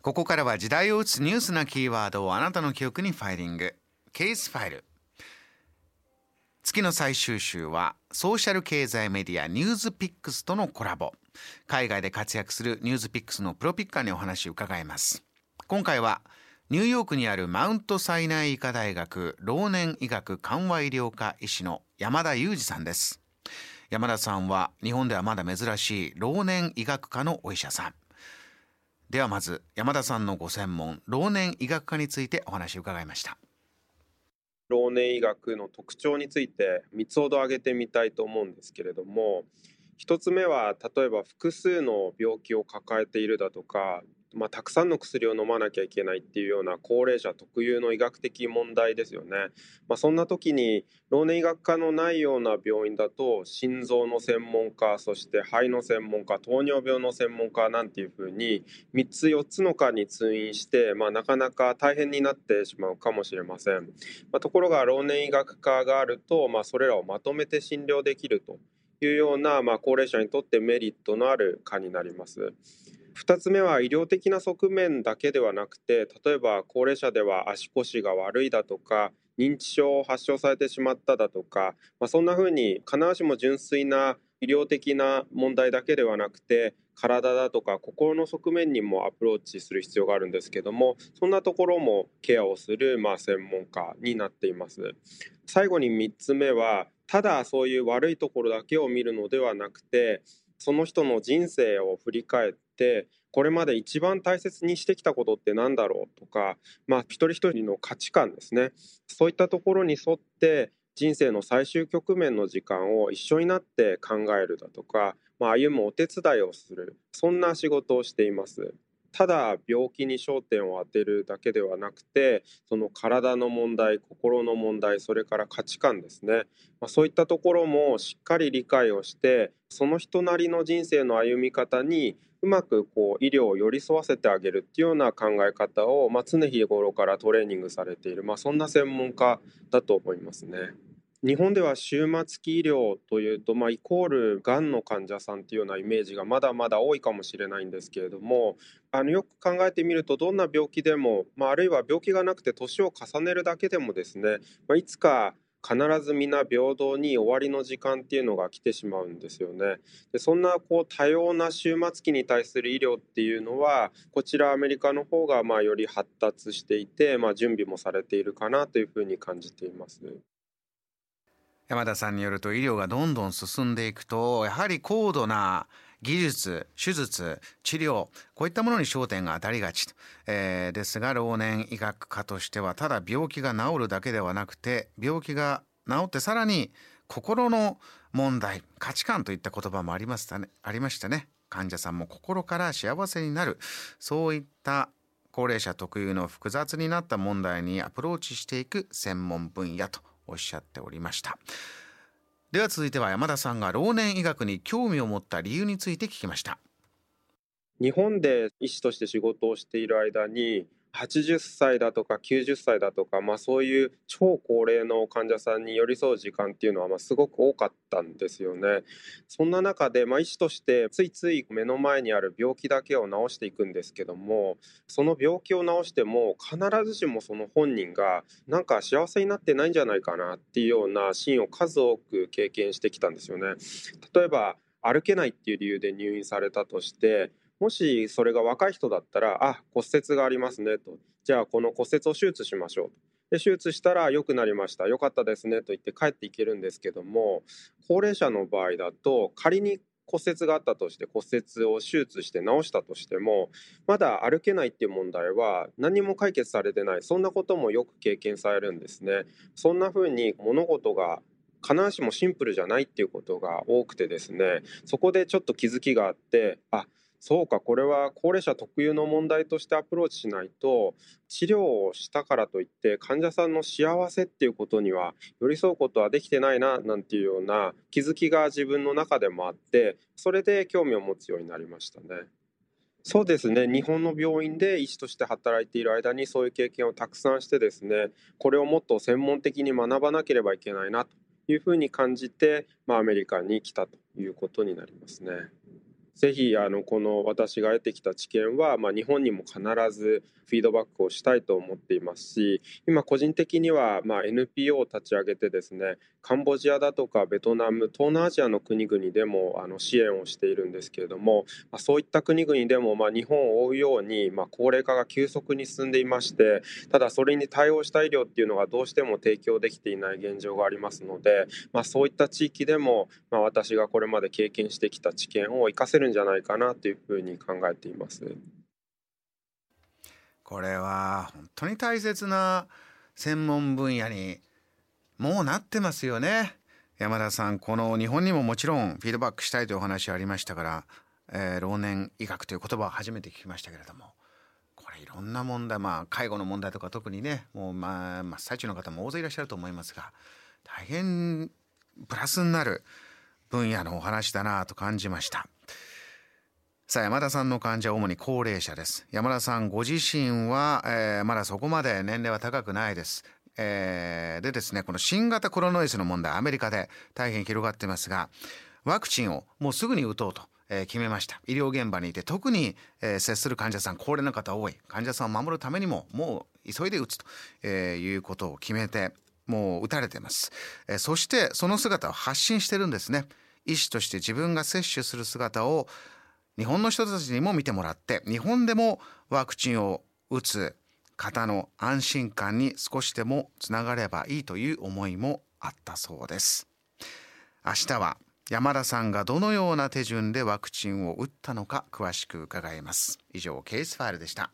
ここからは時代を打つニュースなキーワードをあなたの記憶にファイリング。ケースファイル。月の最終週はソーシャル経済メディアニュースピックスとのコラボ。海外で活躍するニュースピックスのプロピッカーにお話を伺います。今回はニューヨークにあるマウントサイナイ医科大学老年医学緩和医療科医師の山田裕二さんです。山田さんは日本ではまだ珍しい老年医学科のお医者さん。ではまず山田さんのご専門老年医学科についてお話を伺いました。老年医学の特徴について3つほど挙げてみたいと思うんですけれども1つ目は例えば複数の病気を抱えているだとかまあ、たくさんの薬を飲まなきゃいけないっていうような高齢者特有の医学的問題ですよね。まあ、そんな時に老年医学科のないような病院だと心臓の専門家そして肺の専門家糖尿病の専門家なんていうふうに3つ4つの科に通院して、まあ、なかなか大変になってしまうかもしれません。まあ、ところが老年医学科があると、まあ、それらをまとめて診療できるというような、まあ、高齢者にとってメリットのある科になります。2つ目は医療的な側面だけではなくて例えば高齢者では足腰が悪いだとか認知症を発症されてしまっただとか、まあ、そんなふうに必ずしも純粋な医療的な問題だけではなくて体だとか心の側面にもアプローチする必要があるんですけどもそんなところもケアをするまあ専門家になっています。最後に3つ目はただそういう悪いところだけを見るのではなくてその人の人生を振り返っこれまで一番大切にしてきたことって何だろうとか、まあ、一人一人の価値観ですねそういったところに沿って人生の最終局面の時間を一緒になって考えるだとか、まあ、歩むお手伝いをするそんな仕事をしています。ただ病気に焦点を当てるだけではなくてその体の問題心の問題それから価値観ですね、まあ、そういったところもしっかり理解をしてその人なりの人生の歩み方にうまくこう医療を寄り添わせてあげるっていうような考え方を、まあ、常日頃からトレーニングされている、まあ、そんな専門家だと思いますね。日本では終末期医療というと、まあ、イコールがんの患者さんっていうようなイメージがまだまだ多いかもしれないんですけれどもあのよく考えてみるとどんな病気でも、まあ、あるいは病気がなくて年を重ねるだけでもですね、まあ、いつか必ず皆平等に終わりの時間っていうのが来てしまうんですよね。でそんなこう多様な終末期に対する医療っていうのはこちらアメリカの方がまあより発達していて、まあ、準備もされているかなというふうに感じています。山田さんによると医療がどんどん進んでいくとやはり高度な技術手術治療こういったものに焦点が当たりがちと、えー、ですが老年医学科としてはただ病気が治るだけではなくて病気が治ってさらに心の問題価値観といった言葉もありましたね。ありましたね。患者さんも心から幸せになる。そういった高齢者特有の複雑になった問題にアプローチしていく専門分野とおっしゃっておりました。では続いては山田さんが老年医学に興味を持った理由について聞きました。日本で医師として仕事をしている間に80歳だとか90歳だとか、まあ、そういう超高齢の患者さんに寄り添う時間っていうのはまあすごく多かったんですよね。そんな中で、まあ、医師としてついつい目の前にある病気だけを治していくんですけどもその病気を治しても必ずしもその本人がなんか幸せになってないんじゃないかなっていうようなシーンを数多く経験してきたんですよね。例えば歩けないっていう理由で入院されたとしてもしそれが若い人だったら、あ、骨折がありますねと。じゃあこの骨折を手術しましょう。で手術したら良くなりました。良かったですねと言って帰っていけるんですけども、高齢者の場合だと仮に骨折があったとして骨折を手術して治したとしてもまだ歩けないっていう問題は何も解決されてないそんなこともよく経験されるんですね。そんな風に物事が必ずしもシンプルじゃないっていうことが多くてですねそこでちょっと気づきがあってあそうかこれは高齢者特有の問題としてアプローチしないと治療をしたからといって患者さんの幸せっていうことには寄り添うことはできてないななんていうような気づきが自分の中でもあってそれで興味を持つようになりましたね。そうですね日本の病院で医師として働いている間にそういう経験をたくさんしてですねこれをもっと専門的に学ばなければいけないなというふうに感じて、まあ、アメリカに来たということになりますね。ぜひあのこの私が得てきた知見は、まあ、日本にも必ずフィードバックをしたいと思っていますし今個人的にはまあ NPO を立ち上げてですねカンボジアだとかベトナム東南アジアの国々でもあの支援をしているんですけれども、まあ、そういった国々でもまあ日本を追うようにまあ高齢化が急速に進んでいましてただそれに対応した医療っていうのがどうしても提供できていない現状がありますので、まあ、そういった地域でもまあ私がこれまで経験してきた知見を生かせるんじゃないかなというふうに考えています。これは本当に大切な専門分野にもうなってますよね山田さんこの日本にももちろんフィードバックしたいというお話ありましたから、えー、老年医学という言葉を初めて聞きましたけれどもこれいろんな問題まあ介護の問題とか特にねもうまあ真っ最中の方も大勢いらっしゃると思いますが大変プラスになる分野のお話だなと感じました。さあ山田さんの患者は主に高齢者です。山田さんご自身は、えー、まだそこまで年齢は高くないです、えー、でですねこの新型コロナウイルスの問題アメリカで大変広がってますがワクチンをもうすぐに打とうとえ決めました。医療現場にいて特に、え接する患者さん高齢の方多い。患者さんを守るためにももう急いで打つと、えいうことを決めてもう打たれてます、えそしてその姿を発信してるんですね。医師として自分が接種する姿を日本の人たちにも見てもらって日本でもワクチンを打つ方の安心感に少しでもつながればいいという思いもあったそうです。明日は山田さんがどのような手順でワクチンを打ったのか詳しく伺います。以上ケースファイルでした。